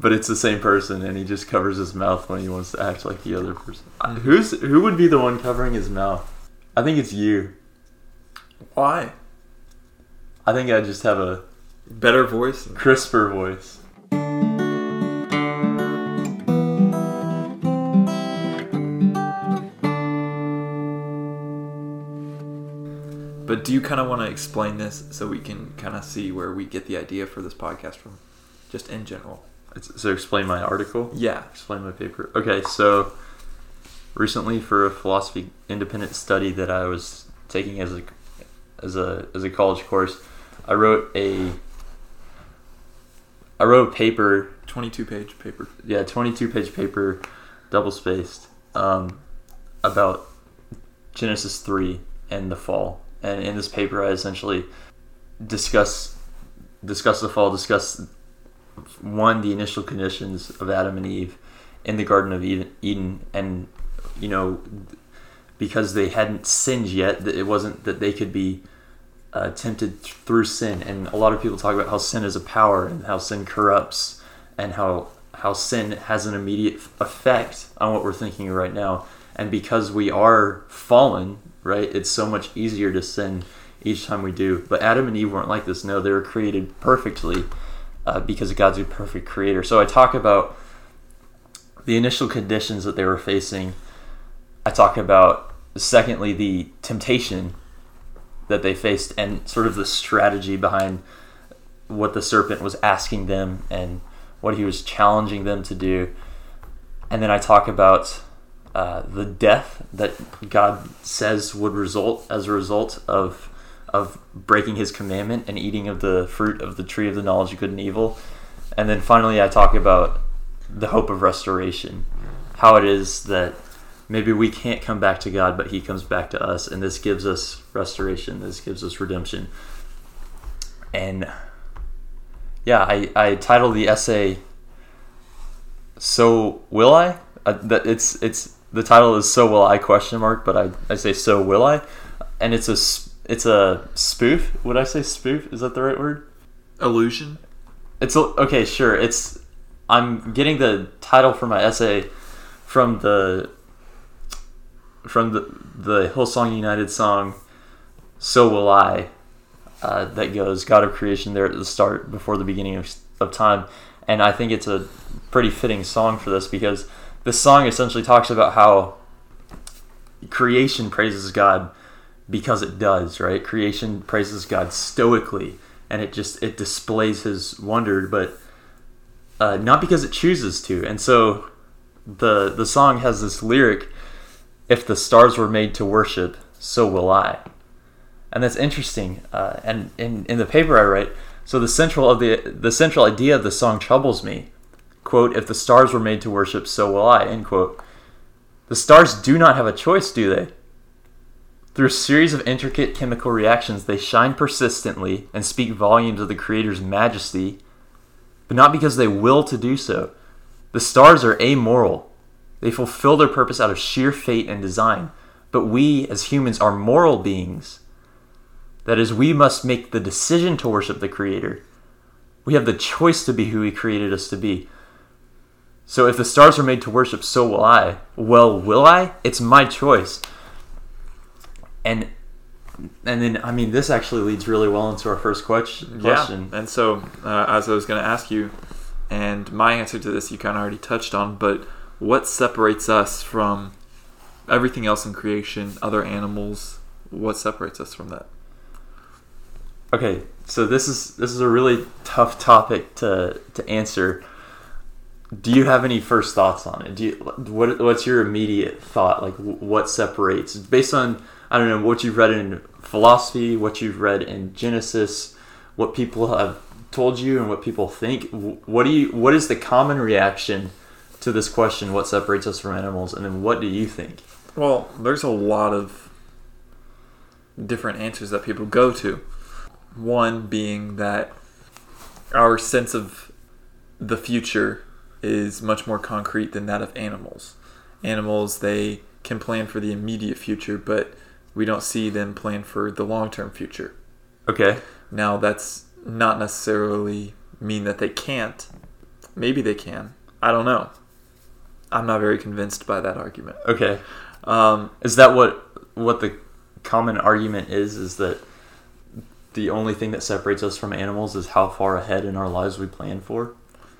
but it's the same person, and he just covers his mouth when he wants to act like the other person. Mhm. Who's who would be the one covering his mouth? I think it's you. Why? I think I just have a Better voice. crisper voice. But do you kind of want to explain this so we can kind of see where we get the idea for this podcast from, just in general? So explain my article. Yeah. Explain my paper. Okay, so recently for a philosophy independent study that I was taking as a as a as a college course, I wrote a I wrote a paper, Twenty-two page paper. yeah, 22 page paper, double spaced, um, about Genesis 3 and the fall. And in this paper, I essentially discuss discuss the fall, discuss one the initial conditions of Adam and Eve in the Garden of Eden, and you know because they hadn't sinned yet, it wasn't that they could be uh, tempted th- through sin. And a lot of people talk about how sin is a power and how sin corrupts and how how sin has an immediate effect on what we're thinking right now. And because we are fallen, right, it's so much easier to sin each time we do. But Adam and Eve weren't like this. No, they were created perfectly uh, because God's a perfect creator. So I talk about the initial conditions that they were facing. I talk about, secondly, the temptation that they faced and sort of the strategy behind what the serpent was asking them and what he was challenging them to do. And then I talk about uh, the death that God says would result as a result of of breaking His commandment and eating of the fruit of the tree of the knowledge of good and evil. And then finally, I talk about the hope of restoration, how it is that maybe we can't come back to God, but He comes back to us, and this gives us restoration. This gives us redemption. And yeah, I, I titled the essay "So Will I?" Uh, it's it's the title is "So Will I?" question mark, but I, I say "So Will I?" and it's a it's a spoof. Would I say spoof? Is that the right word? Illusion. It's a, okay, sure. It's I'm getting the title for my essay from the from the the Hillsong United song "So Will I," uh, that goes "God of Creation" there at the start before the beginning of, of time, and I think it's a pretty fitting song for this because this song essentially talks about how creation praises God because it does, right? Creation praises God stoically, and it just it displays His wonder, but uh, not because it chooses to. And so the the song has this lyric: "If the stars were made to worship, so will I." And that's interesting. Uh, and in in the paper I write, so the central of the the central idea of the song troubles me. Quote: "If the stars were made to worship, so will I." End quote. The stars do not have a choice, do they? Through a series of intricate chemical reactions, they shine persistently and speak volumes of the Creator's majesty, but not because they will to do so. The stars are amoral. They fulfill their purpose out of sheer fate and design. But we, as humans, are moral beings. That is, we must make the decision to worship the Creator. We have the choice to be who He created us to be. So if the stars are made to worship, so will I. Well, will I? It's my choice. And and then I mean this actually leads really well into our first question. question. Yeah. And so, uh, as I was going to ask you, and my answer to this you kind of already touched on, but what separates us from everything else in creation, other animals? What separates us from that? Okay, so this is this is a really tough topic to to answer. Do you have any first thoughts on it? Do you, what what's your immediate thought? Like what separates based on I don't know what you've read in philosophy, what you've read in Genesis, what people have told you, and what people think. What do you? What is the common reaction to this question? What separates us from animals? And then what do you think? Well, there's a lot of different answers that people go to. One being that our sense of the future is much more concrete than that of animals. Animals, they can plan for the immediate future, but we don't see them plan for the long term future. Okay. Now, that's not necessarily mean that they can't. maybe they can. I don't know. I'm not very convinced by that argument. Okay. Um, Is that what what the common argument is? Is that the only thing that separates us from animals is how far ahead in our lives we plan for?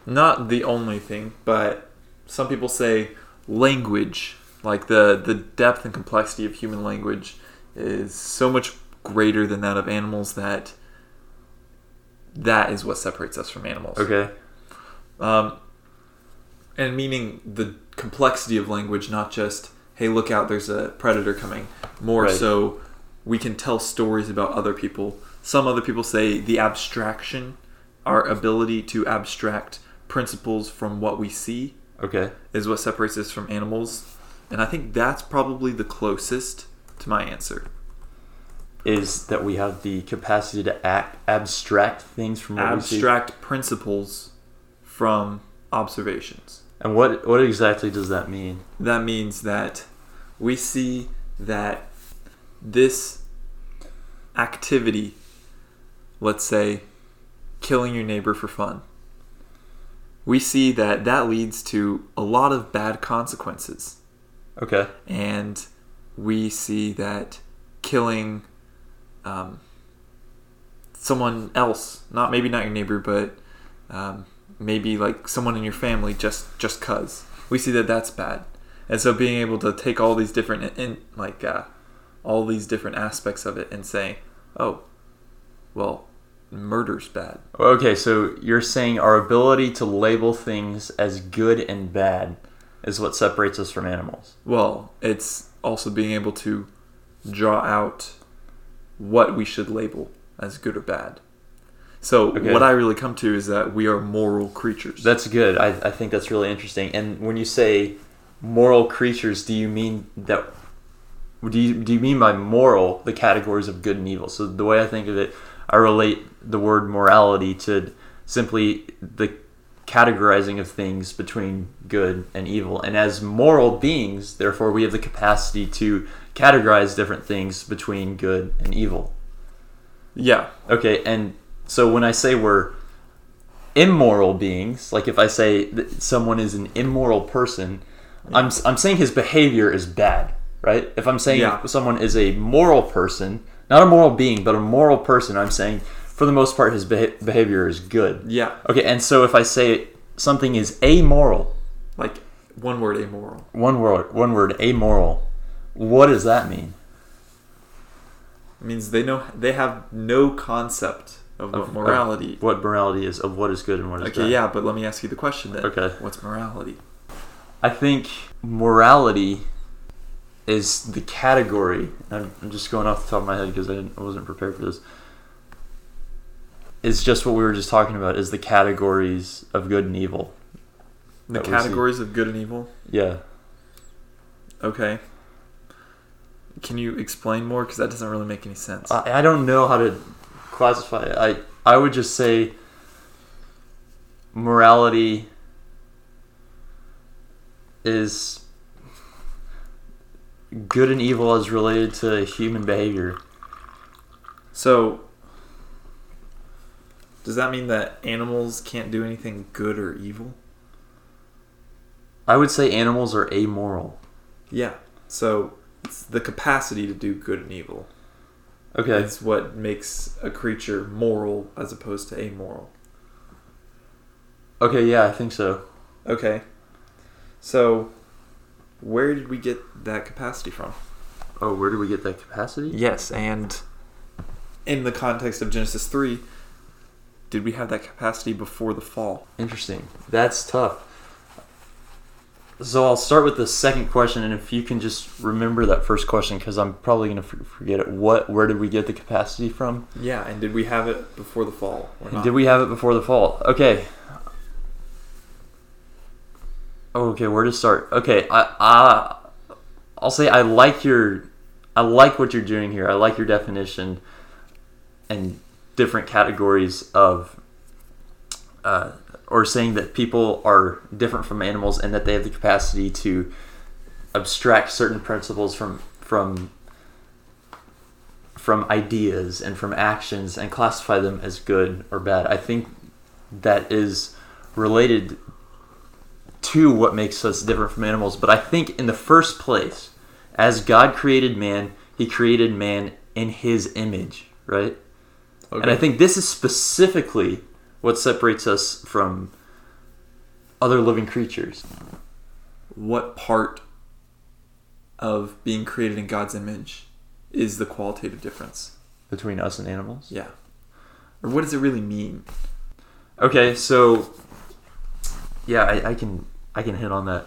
not the only thing, but some people say language, like the the depth and complexity of human language, is so much greater than that of animals that that is what separates us from animals. Okay. Um, and meaning the complexity of language, not just hey, look out, there's a predator coming. More Right. so, we can tell stories about other people. Some other people say the abstraction, our ability to abstract principles from what we see, Okay. is what separates us from animals. And I think that's probably the closest to my answer. Is that we have the capacity to act abstract things from what we see? Abstract principles from observations. And what what exactly does that mean? that means that we see that this activity, let's say killing your neighbor for fun, we see that that leads to a lot of bad consequences. Okay. And we see that killing um, someone else, not maybe not your neighbor, but um, maybe like someone in your family, just just cause we see that that's bad. And so being able to take all these different in like uh, all these different aspects of it and say, oh, well, murder's bad. Okay, so you're saying our ability to label things as good and bad is what separates us from animals. Well, it's also being able to draw out what we should label as good or bad. So Okay. what I really come to is that we are moral creatures. That's good. I, I think that's really interesting. And when you say moral creatures, do you mean that? Do you, do you mean by moral the categories of good and evil? So the way I think of it, I relate the word morality to simply the categorizing of things between good and evil. And as moral beings, therefore, we have the capacity to categorize different things between good and evil. yeah, Okay, and so when I say we're immoral beings, like if I say that someone is an immoral person, I'm I'm saying his behavior is bad, right? If I'm saying Yeah. someone is a moral person, not a moral being, but a moral person, I'm saying for the most part his beha- behavior is good. yeah, Okay, and so if I say something is amoral, like one word amoral. one word, one word, amoral, what does that mean? It means they know they have no concept of what Of- morality. What morality is of what is good and what is okay, bad? yeah, but let me ask you the question then. Okay. What's morality? I think morality is the category. I'm I'm just going off the top of my head because I, didn't- I wasn't prepared for this. It's just what we were just talking about. Is the categories of good and evil. The That we see. categories of good and evil. Yeah. Okay. Can you explain more? Because that doesn't really make any sense. I, I don't know how to classify it. I I would just say morality is good and evil as related to human behavior. So, does that mean that animals can't do anything good or evil? I would say animals are amoral. Yeah. So, it's the capacity to do good and evil. Okay. It's what makes a creature moral as opposed to amoral. Okay, yeah, I think so. Okay. So, where did we get that capacity from? Oh, where do we get that capacity? Yes, and in the context of Genesis 3, did we have that capacity before the fall? Interesting. That's tough. So I'll start with the second question, and if you can just remember that first question, because I'm probably gonna f- forget it. What? Where did we get the capacity from? Yeah, and did we have it before the fall or not? Did we have it before the fall? Okay. Okay, where to start? Okay, I, I I'll say I like your I like what you're doing here. I like your definition and different categories of uh, or saying that people are different from animals and that they have the capacity to abstract certain principles from from from ideas and from actions and classify them as good or bad. I think that is related to what makes us different from animals. But I think in the first place, as God created man, he created man in his image, right? Okay. And I think this is specifically what separates us from other living creatures. what part of being created in God's image is the qualitative difference? between us and animals. Yeah. Or what does it really mean? Okay, so yeah, I, I can I can hit on that.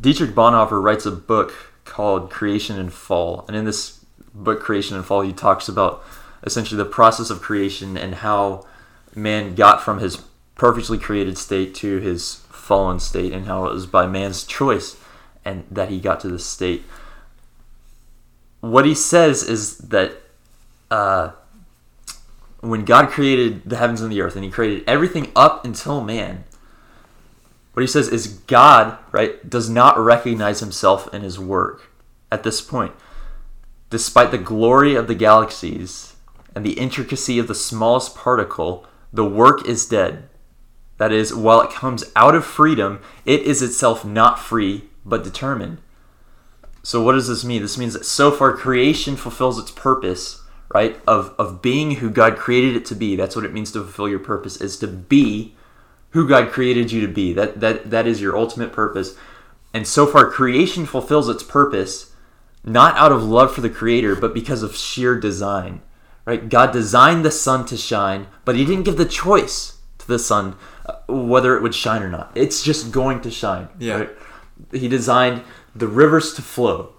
Dietrich Bonhoeffer writes a book called Creation and Fall, and in this book, Creation and Fall, he talks about essentially the process of creation and how man got from his perfectly created state to his fallen state, and how it was by man's choice and that he got to this state. What he says is that uh, when God created the heavens and the earth, and He created everything up until man, what He says is God, right, does not recognize Himself in His work at this point. Despite the glory of the galaxies and the intricacy of the smallest particle, the work is dead. That is, while it comes out of freedom, it is itself not free, but determined. So, what does this mean? This means that so far creation fulfills its purpose, right? Of, of being who God created it to be. That's what it means to fulfill your purpose, is to be who God created you to be. That, that, that is your ultimate purpose. And so far, creation fulfills its purpose not out of love for the Creator, but because of sheer design, right? God designed the sun to shine, but He didn't give the choice to the sun uh, whether it would shine or not. It's just going to shine. Yeah. right? He designed the rivers to flow,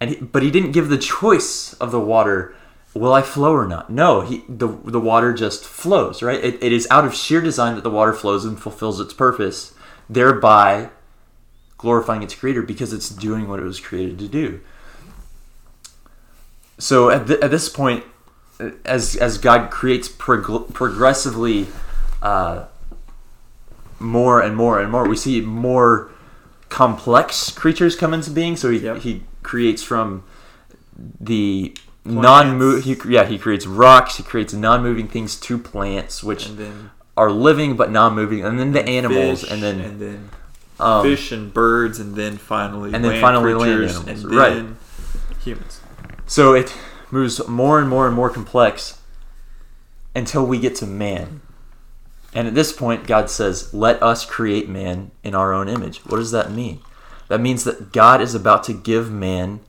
and he, but He didn't give the choice of the water. Will I flow or not? No, he the the water just flows, right? It, it is out of sheer design that the water flows and fulfills its purpose, thereby glorifying its creator because it's doing what it was created to do. So at, at this point, as as God creates prog- progressively uh, more and more and more, we see more complex creatures come into being. So he, Yep. he creates from the non he yeah he creates rocks he creates non-moving things to plants which then are living but non-moving and then the animals fish, and then and then um, fish and birds, and then finally and then finally land creatures, animals, and right. then humans. So it moves more and more and more complex until we get to man. And at this point, God says, Let us create man in our own image. What does that mean? That means that God is about to give man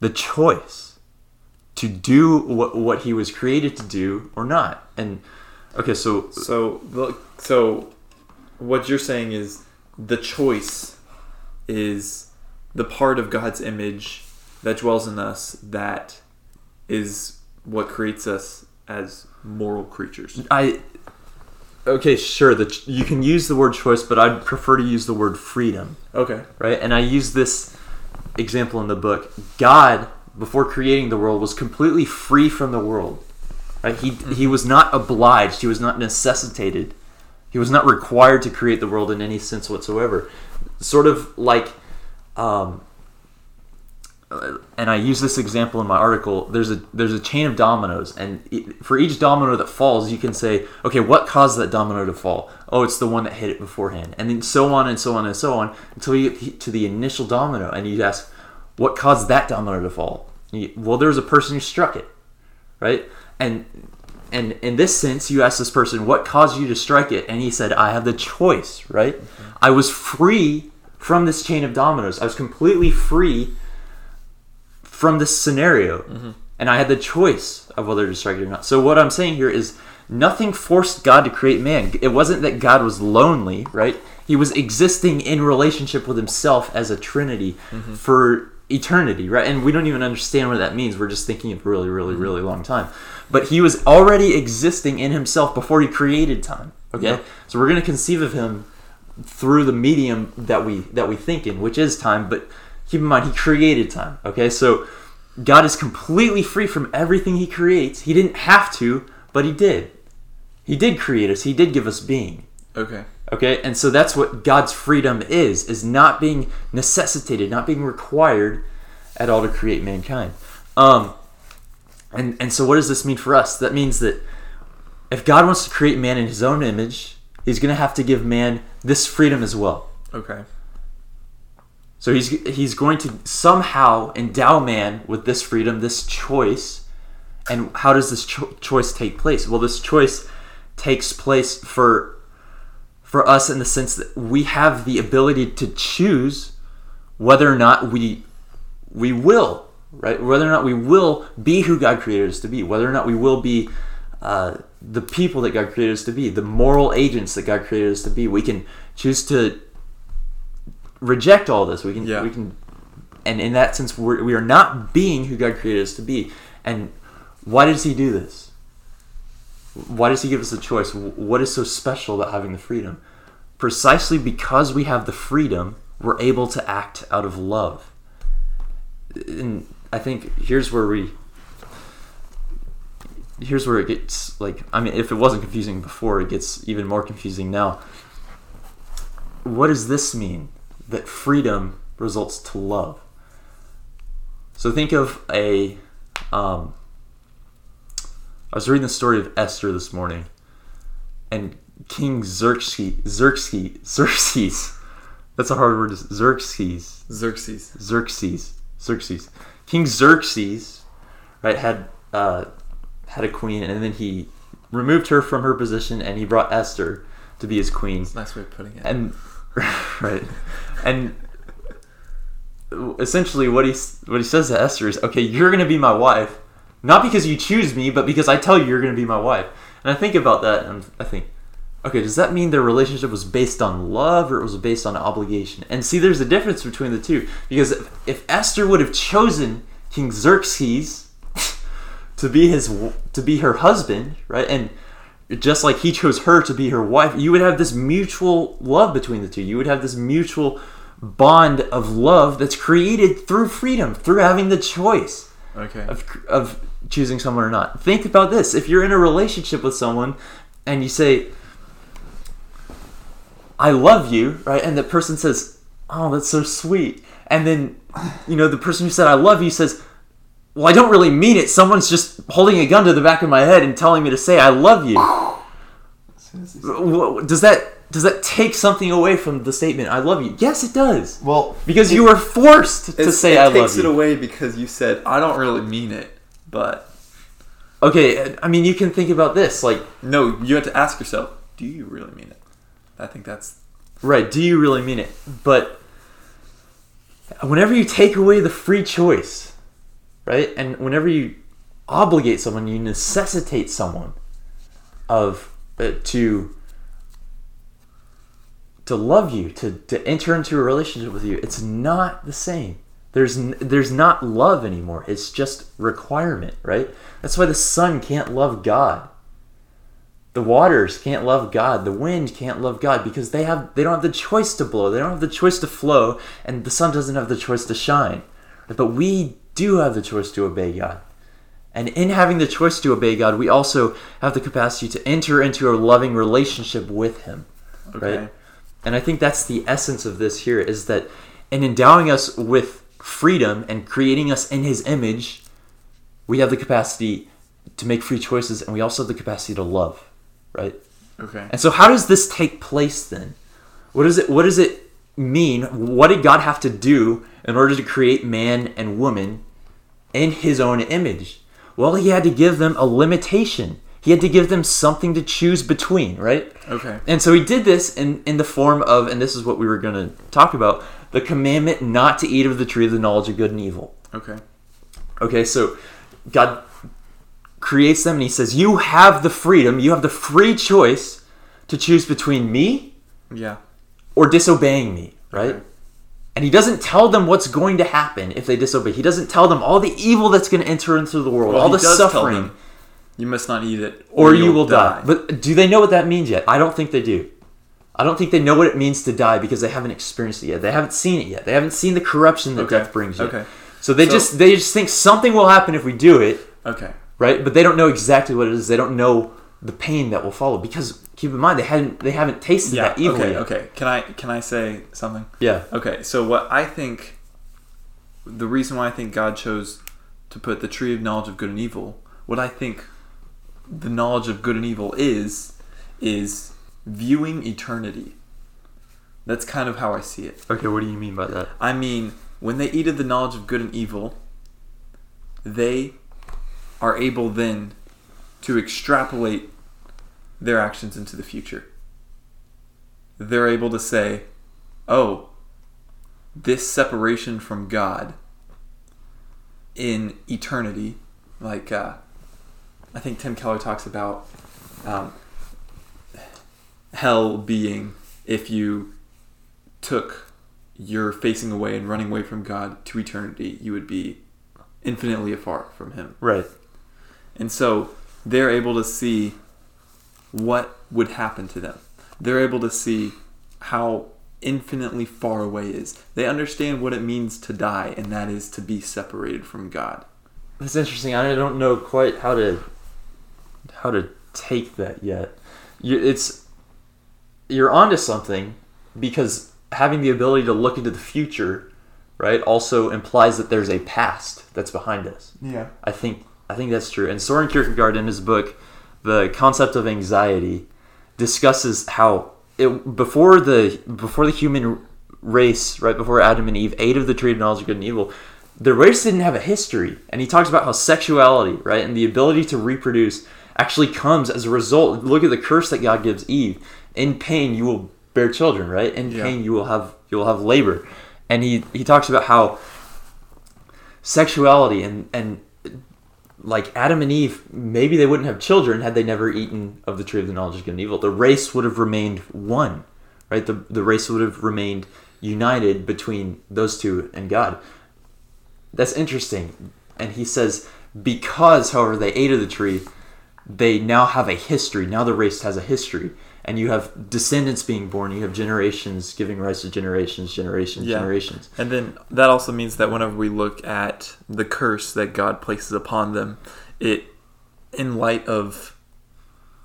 the choice to do what, what he was created to do or not. And okay, so So so what you're saying is the choice is the part of God's image that dwells in us that is what creates us as moral creatures. I okay, sure, the, you can use the word choice, but I'd prefer to use the word freedom. Okay. right? And I use this example in the book. God, before creating the world, was completely free from the world. Right? He he was not obliged. He was not necessitated. He was not required to create the world in any sense whatsoever. Sort of like, um, and I use this example in my article. There's a there's a chain of dominoes, and for each domino that falls, you can say, okay, what caused that domino to fall? Oh, it's the one that hit it beforehand, and then so on and so on and so on until you get to the initial domino, and you ask, what caused that domino to fall? You- well, there was a person who struck it, right? And and in this sense, you ask this person, what caused you to strike it? And he said, I have the choice, right? Mm-hmm. I was free from this chain of dominoes. I was completely free from this scenario. Mm-hmm. And I had the choice of whether to strike it or not. So what I'm saying here is nothing forced God to create man. It wasn't that God was lonely, right? He was existing in relationship with himself as a trinity mm-hmm. for eternity, right? And we don't even understand what that means. We're just thinking of really, really, mm-hmm. really long time. But he was already existing in himself before he created time. Okay? Yeah. So we're going to conceive of him through the medium that we that we think in, which is time. But keep in mind, he created time. Okay, so God is completely free from everything He creates. He didn't have to, but He did. He did create us. He did give us being. Okay. Okay, and so that's what God's freedom is: is not being necessitated, not being required at all to create mankind. Um, and and so what does this mean for us? That means that if God wants to create man in His own image, He's going to have to give man this freedom as well. Okay. So he's he's going to somehow endow man with this freedom, this choice. And how does this cho- choice take place? Well, this choice takes place for for us in the sense that we have the ability to choose whether or not we we will right whether or not we will be who god created us to be whether or not we will be uh, the people that god created us to be the moral agents that god created us to be we can choose to reject all this. We can Yeah. we can and in that sense we're, we are not being who god created us to be. And why does he do this? Why does he give us a choice? What is so special about having the freedom? Precisely because we have the freedom we're able to act out of love. And i think here's where we here's where it gets like i mean if it wasn't confusing before it gets even more confusing now. What does this mean that freedom results to love so think of a um, i was reading the story of esther this morning and king xerxes xerxes xerxes that's a hard word xerxes Xerxes. Xerxes. Xerxes. King Xerxes, right, had uh, had a queen, and then he removed her from her position, and he brought Esther to be his queen. Nice way of putting it. And right, and essentially what he what he says to Esther is, "Okay, you're going to be my wife, not because you choose me, but because I tell you you're going to be my wife." And I think about that, and I think, okay, does that mean their relationship was based on love or it was based on obligation? And see, there's a difference between the two because if, if Esther would have chosen King Xerxes to be his to be her husband, right, and just like he chose her to be her wife, you would have this mutual love between the two. You would have this mutual bond of love that's created through freedom, through having the choice okay. of, of choosing someone or not. Think about this. If you're in a relationship with someone and you say, I love you, right? And the person says, Oh, that's so sweet. And then, you know, the person who said, I love you says, Well, I don't really mean it. Someone's just holding a gun to the back of my head and telling me to say, I love you. Wh- Does that. Does that take something away from the statement "I love you"? Yes, it does. Well, Because you were forced to say it "I takes love it you." away because you said I don't really mean it, but Okay, I mean, you can think about this. Like, no, you have to ask yourself, do you really mean it? I think that's right, do you really mean it? But whenever you take away the free choice, right, and whenever you obligate someone, you necessitate someone of uh, to to love you, to, to enter into a relationship with you. It's not the same. There's there's not love anymore. It's just requirement, right? That's why the sun can't love God. The waters can't love God. The wind can't love God because they have they don't have the choice to blow. They don't have the choice to flow, and the sun doesn't have the choice to shine. But we do have the choice to obey God. And in having the choice to obey God, we also have the capacity to enter into a loving relationship with Him. okay. Right? And I think that's the essence of this here is that in endowing us with freedom and creating us in His image, we have the capacity to make free choices and we also have the capacity to love. Right? Okay. And so how does this take place then? What does it what does it mean? What did God have to do in order to create man and woman in his own image? Well, he had to give them a limitation. He had to give them something to choose between, right? Okay. And so he did this in, in the form of, and this is what we were going to talk about, the commandment not to eat of the tree of the knowledge of good and evil. Okay. Okay, so God creates them and he says, You have the freedom, you have the free choice to choose between me Yeah. or disobeying me, right? Okay. And he doesn't tell them what's going to happen if they disobey. He doesn't tell them all the evil that's going to enter into the world, Well, all he the suffering, You must not eat it, or you you'll will die. But do they know what that means yet? I don't think they do. I don't think they know what it means to die because they haven't experienced it yet. They haven't seen it yet. They haven't seen the corruption that Okay. death brings yet. Okay. So they So- just they just think something will happen if we do it, Okay. right? But they don't know exactly what it is. They don't know the pain that will follow because keep in mind they hadn't they haven't tasted Yeah. that evil okay. yet. Okay. Can I can I say something? Yeah. Okay, so what I think, the reason why I think God chose to put the tree of knowledge of good and evil, what I think the knowledge of good and evil is, is viewing eternity. That's kind of how I see it. Okay, what do you mean by that? I mean, when they eat of the knowledge of good and evil, they are able then to extrapolate their actions into the future. They're able to say, oh, this separation from God in eternity, like uh, I think Tim Keller talks about um, hell being if you took your facing away and running away from God to eternity, you would be infinitely afar from Him. Right. And so they're able to see what would happen to them. They're able to see how infinitely far away is. They understand what it means to die, and that is to be separated from God. That's interesting. I don't know quite how to how to take that yet. You, it's you're onto something because having the ability to look into the future, right, also implies that there's a past that's behind us. Yeah. I think I think that's true. And Soren Kierkegaard in his book, The Concept of Anxiety, discusses how it before the before the human race, right before Adam and Eve ate of the tree of knowledge of good and evil, the race didn't have a history. And he talks about how sexuality, right, and the ability to reproduce actually comes as a result. Look at the curse that God gives Eve. In pain you will bear children, right? In Yeah. pain you will have you will have labor. And he, he talks about how sexuality and, and like Adam and Eve, maybe they wouldn't have children had they never eaten of the tree of the knowledge of good and evil. The race would have remained one, right? The, the race would have remained united between those two and God. That's interesting. And he says, because, however, they ate of the tree, they now have a history. Now the race has a history. And you have descendants being born. You have generations giving rise to generations, generations, Yeah. generations. And then that also means that whenever we look at the curse that God places upon them, it, in light of,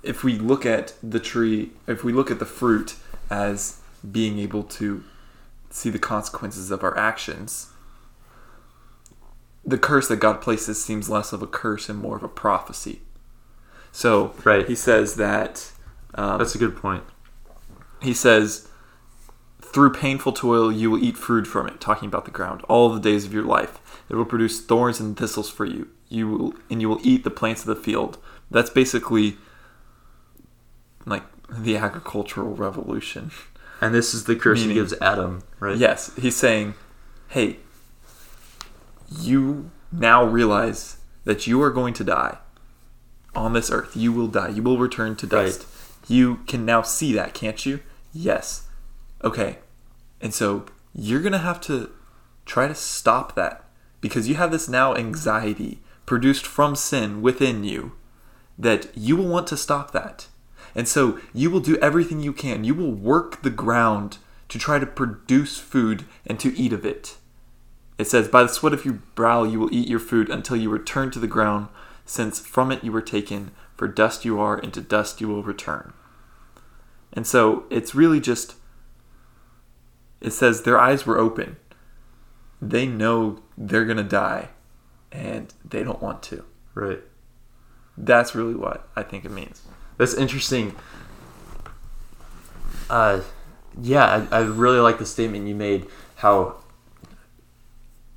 if we look at the tree, if we look at the fruit as being able to see the consequences of our actions, the curse that God places seems less of a curse and more of a prophecy. So Right. he says that. Um, That's a good point. he says, through painful toil you will eat food from it, talking about the ground, all the days of your life. It will produce thorns and thistles for you. You will and you will eat the plants of the field. That's basically like the agricultural revolution. And this is the curse he gives Adam, right? Yes, he's saying, "Hey, you now realize that you are going to die on this earth. You will die. You will return to Right. You can now see that, can't you? Yes. Okay. And so you're going to have to try to stop that because you have this now anxiety produced from sin within you that you will want to stop that. And so you will do everything you can. You will work the ground to try to produce food and to eat of it. It says, By the sweat of your brow you will eat your food until you return to the ground, since from it you were taken, for dust you are, and to dust you will return. And so it's really just, it says, Their eyes were open. They know they're going to die, and they don't want to. Right. That's really what I think it means. That's interesting. Uh, yeah, I, I really like the statement you made. How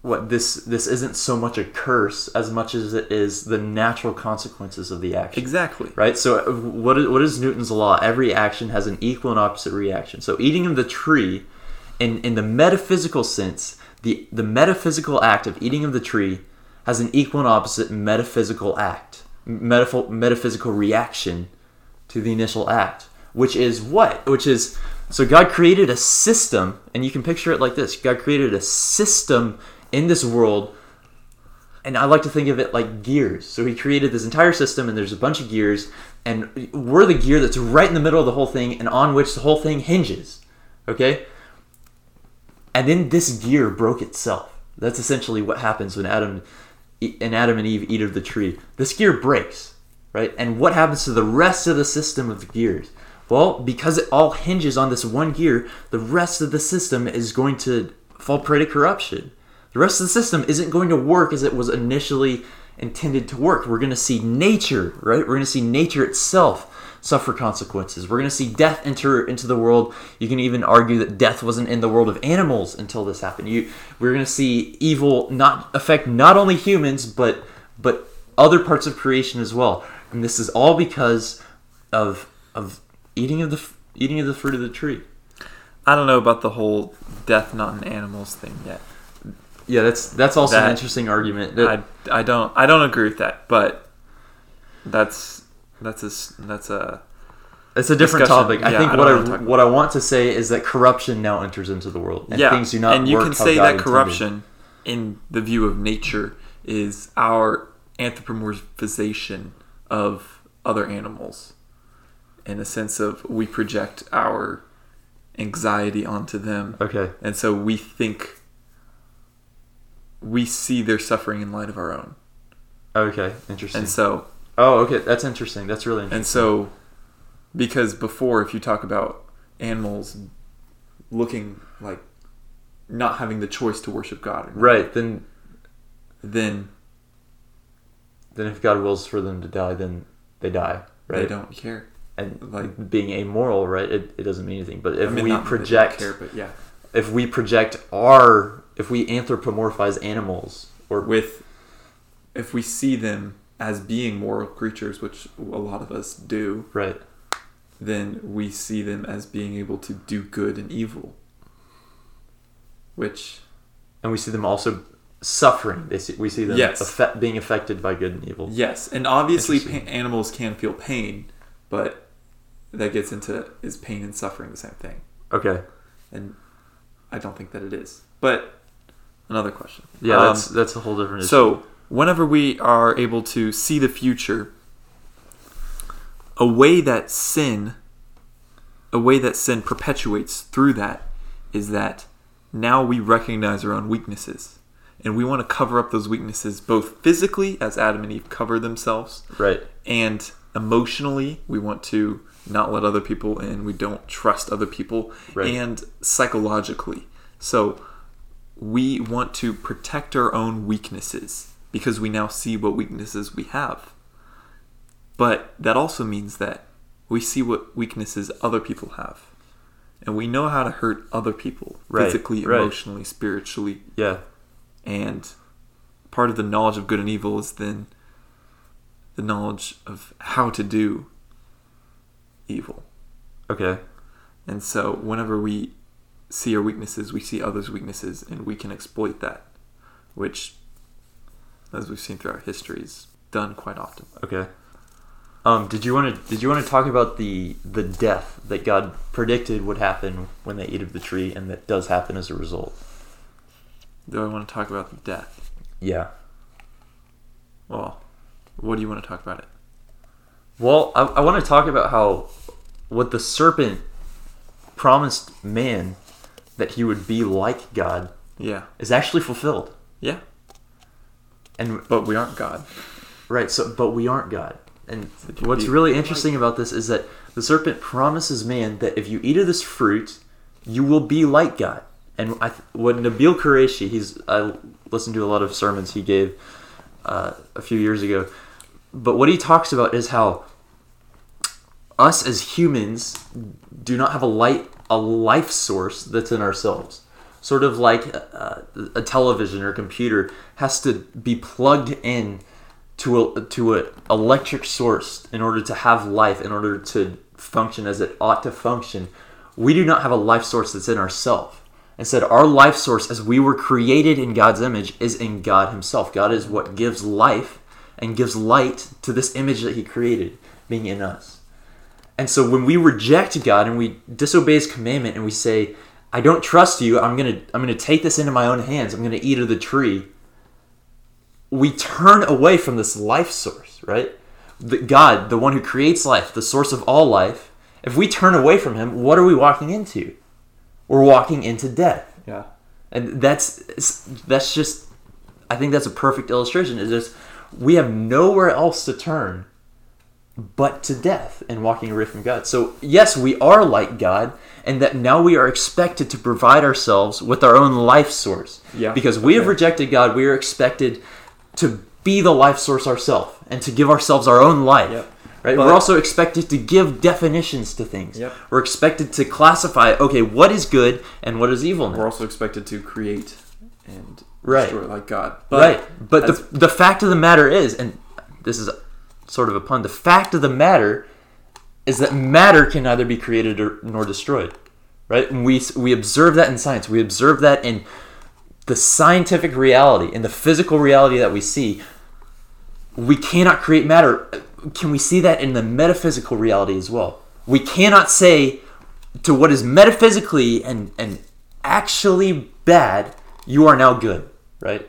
what this this isn't so much a curse as much as it is the natural consequences of the action. Exactly. Right. So uh, what is, what is Newton's law? Every action has an equal and opposite reaction. So eating of the tree, in in the metaphysical sense, the the metaphysical act of eating of the tree has an equal and opposite metaphysical act, metaph- metaphysical reaction to the initial act, which is what? Which is so God created a system, and you can picture it like this: God created a system in this world and I like to think of it like gears. So he created this entire system, and there's a bunch of gears, and we're the gear that's right in the middle of the whole thing, and on which the whole thing hinges. Okay? And then this gear broke itself. That's essentially what happens when Adam and Adam and Eve eat of the tree. This gear breaks, right? And what happens to the rest of the system of gears? Well, because it all hinges on this one gear, the rest of the system is going to fall prey to corruption. The rest of the system isn't going to work as it was initially intended to work. We're going to see nature, right? We're going to see nature itself suffer consequences. We're going to see death enter into the world. You can even argue that death wasn't in the world of animals until this happened. You, we're going to see evil not affect not only humans but but other parts of creation as well. And this is all because of of eating of the eating of the fruit of the tree. I don't know about the whole death not in animals thing yet. Yeah, that's that's also an interesting argument. That- I, I don't I don't agree with that, but that's that's a that's a It's a different discussion. topic. I Yeah, think I what I what I want to say is that corruption now enters into the world, and yeah, things do not and you can say God that intended. corruption in the view of nature is our anthropomorphization of other animals, in the sense of we project our anxiety onto them, Okay, and so we think we see their suffering in light of our own, okay, interesting. and so oh, okay, that's interesting. That's really interesting. And so, because before, if you talk about animals looking like not having the choice to worship God, or not, right then, then then if God wills for them to die, then they die. Right. they don't care. and like- being amoral, right? It, it doesn't mean anything. But if I mean, we not that they don't project, care, but yeah, if we project our, if we anthropomorphize animals, or with if we see them as being moral creatures, which a lot of us do, right, then we see them as being able to do good and evil, which and we see them also suffering. They see, we see them Yes. being affected by good and evil. Yes, and obviously pa- animals can feel pain, but that gets into is pain and suffering the same thing? Okay. And I don't think that it is. But another question. Yeah, Um, that's that's a whole different issue. so whenever we are able to see the future, a way that sin, a way that sin perpetuates through that, is that now we recognize our own weaknesses. And we want to cover up those weaknesses both physically, as Adam and Eve cover themselves, right, and emotionally we want to not let other people in we don't trust other people Right. and psychologically so we want to protect our own weaknesses because we now see what weaknesses we have. But that also means that we see what weaknesses other people have. And we know how to hurt other people Right, physically right. emotionally spiritually. Yeah, and part of the knowledge of good and evil is then the knowledge of how to do evil. okay, And so whenever we see our weaknesses, we see others' weaknesses and we can exploit that, which, as we've seen throughout history, is done quite often. okay. Um, did you want to did you want to talk about the the death that God predicted would happen when they eat of the tree, and that does happen as a result? Do I want to talk about the death? Yeah. Well, what do you want to talk about it? Well, I, I want to talk about how what the serpent promised man that he would be like God Yeah. is actually fulfilled. Yeah. And But we aren't God. right, so but we aren't God. And what's really interesting about this is that the serpent promises man that if you eat of this fruit, you will be like God. And I, th- what Nabeel Qureshi, he's I listened to a lot of sermons he gave uh, a few years ago, but what he talks about is how us as humans do not have a light a life source that's in ourselves. Sort of like uh, a television or computer has to be plugged in to a to a electric source in order to have life in order to function as it ought to function. We do not have a life source that's in ourselves instead our life source as we were created in god's image is in god himself. God is what gives life and gives light to this image that he created being in us and so when we reject God and we disobey his commandment and we say, I don't trust you, I'm gonna I'm gonna take this into my own hands, I'm gonna eat of the tree, we turn away from this life source, right? The, God, the one who creates life, the source of all life, if we turn away from him, what are we walking into? We're walking into death. Yeah. And that's that's just I think that's a perfect illustration. Is just we have nowhere else to turn but to death and walking away from God. So yes, we are like God, and that now we are expected to provide ourselves with our own life source. Yeah, Because we have rejected God, we are expected to be the life source ourselves and to give ourselves our own life. Yep. right? But- We're also expected to give definitions to things. Yep. We're expected to classify, okay, what is good and what is evil now. We're also expected to create and Right. destroy like God. right. But the, the fact of the matter is, and this is sort of a pun, the fact of the matter is that matter can neither be created or, nor destroyed. Right? And we, we observe that in science. We observe that in the scientific reality, in the physical reality that we see. We cannot create matter. Can we see that in the metaphysical reality as well? We cannot say to what is metaphysically and, and actually bad, you are now good, right?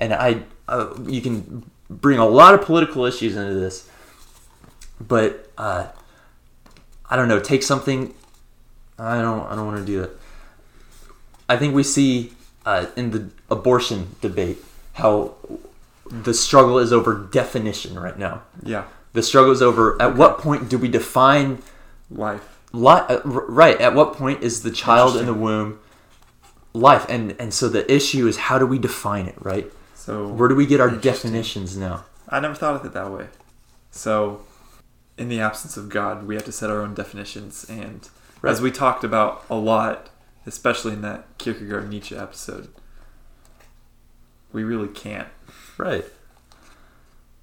And I, uh, you can bring a lot of political issues into this, but uh, I don't know. Take something. I don't. I don't want to do that. I think we see uh, in the abortion debate how the struggle is over definition right now. yeah, The struggle is over at what point do we define life. li- uh, right at what point is the child in the womb life and and so the issue is how do we define it right So where do we get our definitions now I never thought of it that way. So, in the absence of God, we have to set our own definitions, and Right. as we talked about a lot, especially in that Kierkegaard Nietzsche episode, we really can't. right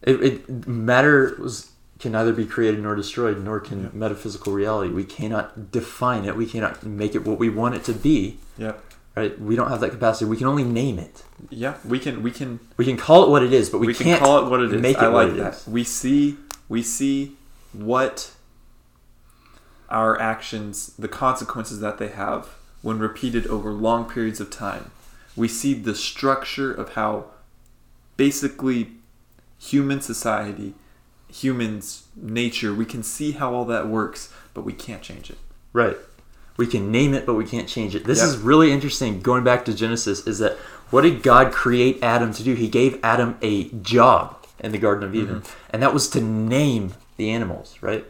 it, it matter was can neither be created nor destroyed nor can Yeah. metaphysical reality we cannot define it we cannot make it what we want it to be Yep. Right we don't have that capacity we can only name it Yeah, we can. We can. we can call it what it is but we, We, can can't call it what it is. make it I like that. is. We see. We see what our actions, the consequences that they have when repeated over long periods of time. We see the structure of how basically human society, humans' nature, we can see how all that works, but we can't change it. Right. We can name it, but we can't change it. This Yep. is really interesting. Going back to Genesis, is that what did God create Adam to do? He gave Adam a job in the Garden of Eden, mm-hmm. and that was to name the animals, right?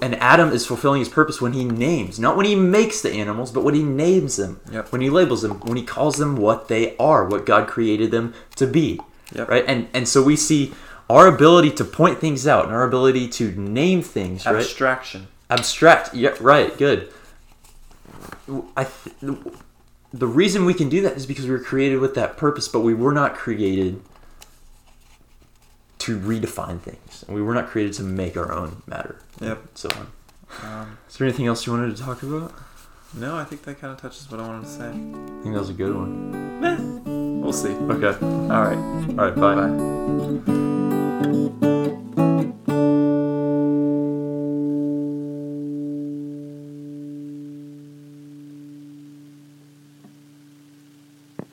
And Adam is fulfilling his purpose when he names, not when he makes the animals, but when he names them, Yep. when he labels them, when he calls them what they are, what God created them to be, Yep. right? And and so we see our ability to point things out and our ability to name things, right? Abstraction. abstract yeah right good i th- the reason we can do that is because we were created with that purpose but we were not created to redefine things and we were not created to make our own matter Yep. so on Um, is there anything else you wanted to talk about no, I think that kind of touches what I wanted to say. i think that was a good one Meh. We'll see. okay All right. all right bye. Bye.